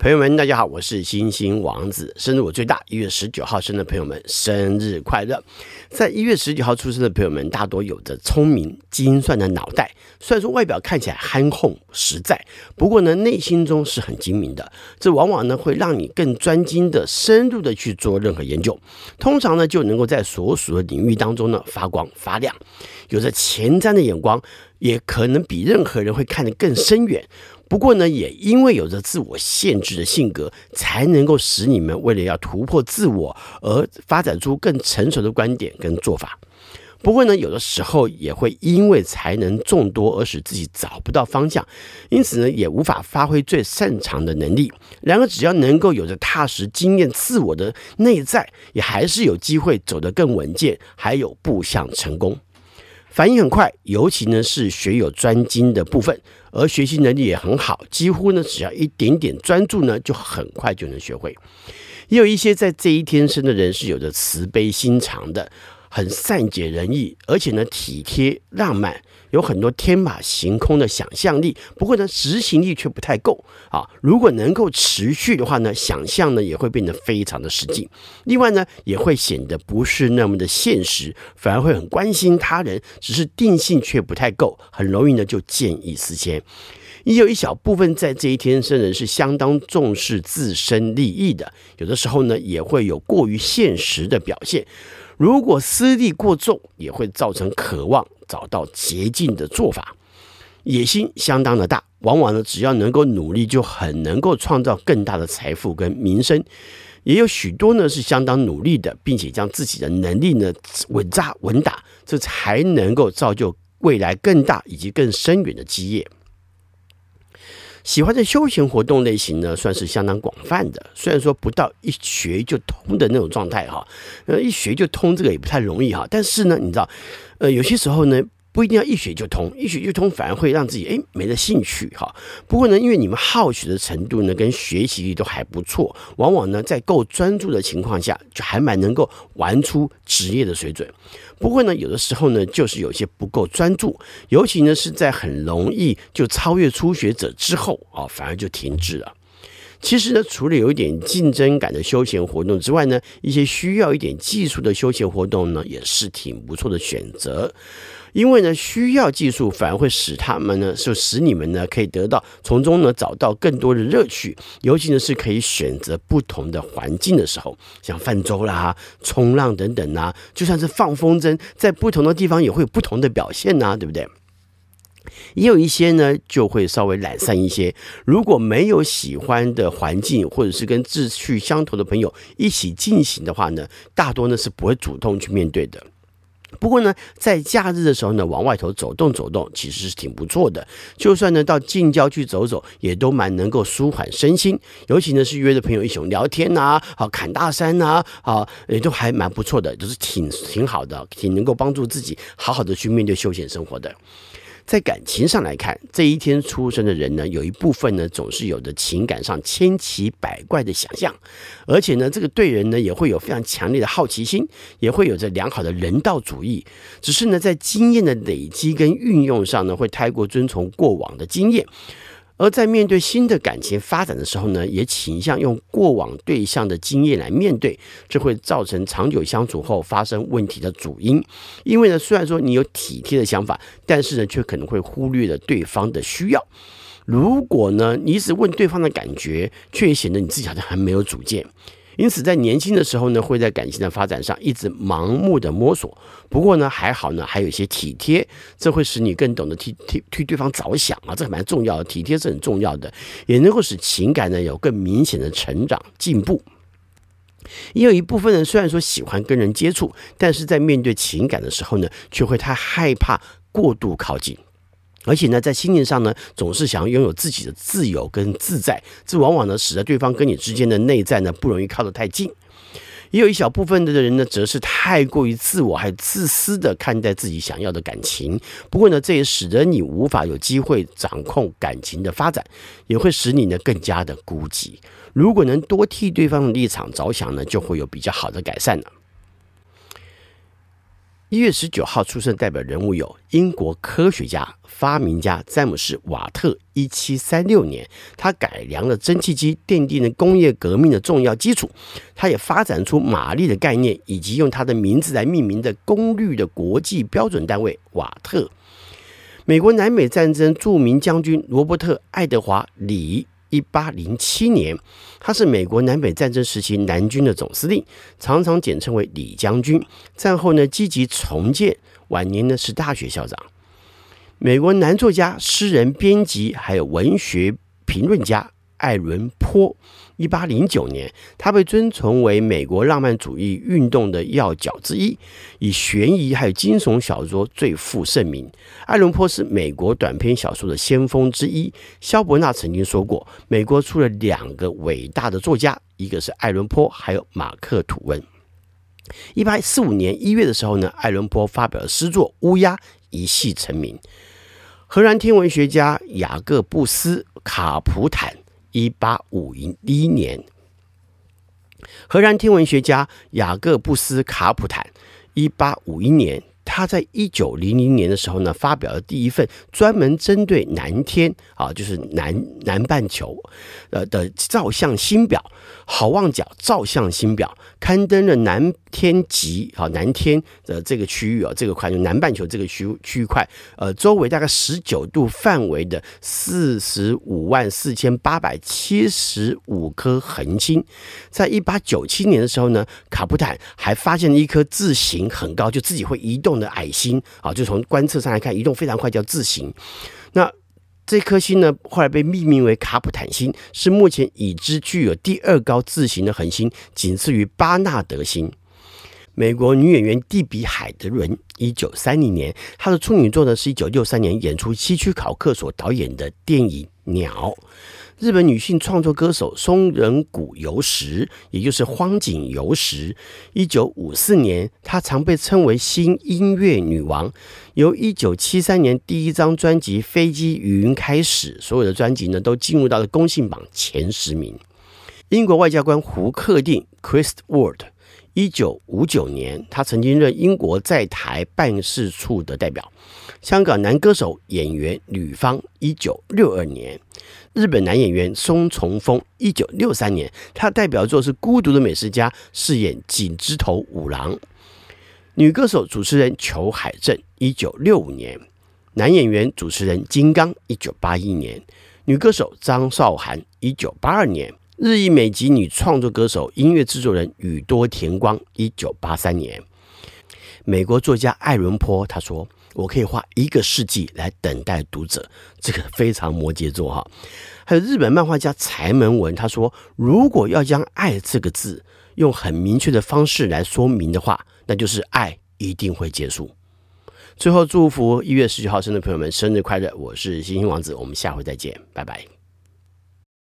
朋友们，大家好，我是星星王子。生日我最大，一月十九号生的朋友们，生日快乐！在一月十九号出生的朋友们，大多有着聪明精算的脑袋。虽然说外表看起来憨厚实在，不过呢，内心中是很精明的。这往往呢，会让你更专精的、深入的去做任何研究。通常呢，就能够在所属的领域当中呢，发光发亮。有着前瞻的眼光，也可能比任何人会看得更深远。不过呢，也因为有着自我限制的性格，才能够使你们为了要突破自我而发展出更成熟的观点跟做法。不过呢，有的时候也会因为才能众多而使自己找不到方向，因此呢，也无法发挥最擅长的能力。然而，只要能够有着踏实经验自我的内在，也还是有机会走得更稳健，还有步向成功。反应很快，尤其呢是学有专精的部分，而学习能力也很好，几乎呢只要一点点专注呢，就很快就能学会。也有一些在这一天生的人是有着慈悲心肠的。很善解人意，而且呢体贴浪漫，有很多天马行空的想象力。不过呢，执行力却不太够啊。如果能够持续的话呢，想象呢也会变得非常的实际。另外呢，也会显得不是那么的现实，反而会很关心他人，只是定性却不太够，很容易呢就见异思迁。也有一小部分在这一天生人是相当重视自身利益的，有的时候呢也会有过于现实的表现。如果私利过重，也会造成渴望找到捷径的做法，野心相当的大。往往呢，只要能够努力，就很能够创造更大的财富跟名声。也有许多呢是相当努力的，并且将自己的能力呢稳扎稳打，这才能够造就未来更大以及更深远的基业。喜欢的休闲活动类型呢，算是相当广泛的。虽然说不到一学就通的那种状态哈，呃，一学就通这个也不太容易哈。但是呢，你知道，呃，有些时候呢。不一定要一学就通，一学就通反而会让自己诶没了兴趣哈。不过呢，因为你们好学的程度呢跟学习力都还不错，往往呢在够专注的情况下，就还蛮能够玩出职业的水准。不过呢，有的时候呢就是有些不够专注，尤其呢是在很容易就超越初学者之后啊，反而就停滞了。其实呢，除了有一点竞争感的休闲活动之外呢，一些需要一点技术的休闲活动呢也是挺不错的选择。因为呢，需要技术反而会使他们呢，就使你们呢可以得到从中呢找到更多的乐趣，尤其呢是可以选择不同的环境的时候，像泛舟啦、冲浪等等啊，就算是放风筝，在不同的地方也会有不同的表现呐、对不对？也有一些呢就会稍微懒散一些，如果没有喜欢的环境，或者是跟志趣相投的朋友一起进行的话呢，大多呢是不会主动去面对的。不过呢，在假日的时候呢，往外头走动走动，其实是挺不错的。就算呢到近郊去走走，也都蛮能够舒缓身心。尤其呢是约着朋友一起聊天呐，好侃大山呐，啊，也都还蛮不错的，都是挺挺好的，挺能够帮助自己好好的去面对休闲生活的。在感情上来看，这一天出生的人呢，有一部分呢总是有着情感上千奇百怪的想象，而且呢，这个对人呢也会有非常强烈的好奇心，也会有着良好的人道主义。只是呢，在经验的累积跟运用上呢，会太过遵从过往的经验。而在面对新的感情发展的时候呢，也倾向用过往对象的经验来面对，这会造成长久相处后发生问题的主因。因为呢，虽然说你有体贴的想法，但是呢，却可能会忽略了对方的需要。如果呢，你只问对方的感觉，却显得你自己好像很没有主见。因此，在年轻的时候呢，会在感情的发展上一直盲目的摸索。不过呢，还好呢，还有一些体贴，这会使你更懂得替替替对方着想啊，这蛮重要的。体贴是很重要的，也能够使情感呢有更明显的成长进步。也有一部分人虽然说喜欢跟人接触，但是在面对情感的时候呢，却会太害怕过度靠近。而且呢，在心灵上呢，总是想要拥有自己的自由跟自在，这往往呢，使得对方跟你之间的内在呢，不容易靠得太近。也有一小部分的人呢，则是太过于自我还自私的看待自己想要的感情。不过呢，这也使得你无法有机会掌控感情的发展，也会使你呢更加的孤寂。如果能多替对方的立场着想呢，就会有比较好的改善了。一月十九号出生代表人物有英国科学家、发明家詹姆士·瓦特。一七三六年，他改良了蒸汽机，奠定了工业革命的重要基础。他也发展出马力的概念，以及用他的名字来命名的功率的国际标准单位瓦特。美国南美战争著名将军罗伯特·爱德华·李。一八零七年，他是美国南北战争时期南军的总司令，常常简称为李将军。战后呢，积极重建，晚年呢是大学校长。美国男作家、诗人、编辑，还有文学评论家爱伦坡。一八零九年，他被尊崇为美国浪漫主义运动的要角之一，以悬疑还有惊悚小说最负盛名。爱伦坡是美国短篇小说的先锋之一。萧伯纳曾经说过，美国出了两个伟大的作家，一个是爱伦坡，还有马克吐温。一八四五年一月的时候呢，爱伦坡发表了诗作《乌鸦》，一系成名。荷兰天文学家雅各布斯卡普坦。一八五一年，荷兰天文学家雅各布斯卡普坦，一八五一年。他在一九零零年的时候呢，发表了第一份专门针对南天啊，就是南南半球呃的照相星表，好望角照相星表，刊登了南天极啊，南天的这个区域啊，这个块就南半球这个区区域块，呃，周围大概十九度范围的四十五万四千八百七十五颗恒星。在一八九七年的时候呢，卡普坦还发现了一颗自行很高，就自己会移动的矮星啊，就从观测上来看，移动非常快，叫自行。那这颗星呢，后来被命名为卡普坦星，是目前已知具有第二高自行的恒星，仅次于巴纳德星。美国女演员蒂比海德伦，一九三零年，她的处女作呢是一九六三年演出西区考克所导演的电影《鸟》。日本女性创作歌手松仁谷由实，也就是荒井由实，一九五四年，她常被称为新音乐女王。由一九七三年第一张专辑《飞机云》开始，所有的专辑呢都进入到了公信榜前十名。英国外交官胡克定 （Chris Ward），一九五九年，他曾经任英国在台办事处的代表。香港男歌手、演员吕方，一九六二年。日本男演员松重丰，一九六三年，他代表作是《孤独的美食家》，饰演井之头五郎。女歌手、主持人裘海正，一九六五年。男演员、主持人金刚，一九八一年。女歌手张韶涵，一九八二年。日裔美籍女创作歌手、音乐制作人宇多田光，一九八三年。美国作家爱伦坡他说。我可以花一个世纪来等待读者，这个非常摩羯座哈。还有日本漫画家柴门文，他说，如果要将“爱”这个字用很明确的方式来说明的话，那就是爱一定会结束。最后祝福一月十九号生的朋友们生日快乐！我是星星王子，我们下回再见，拜拜。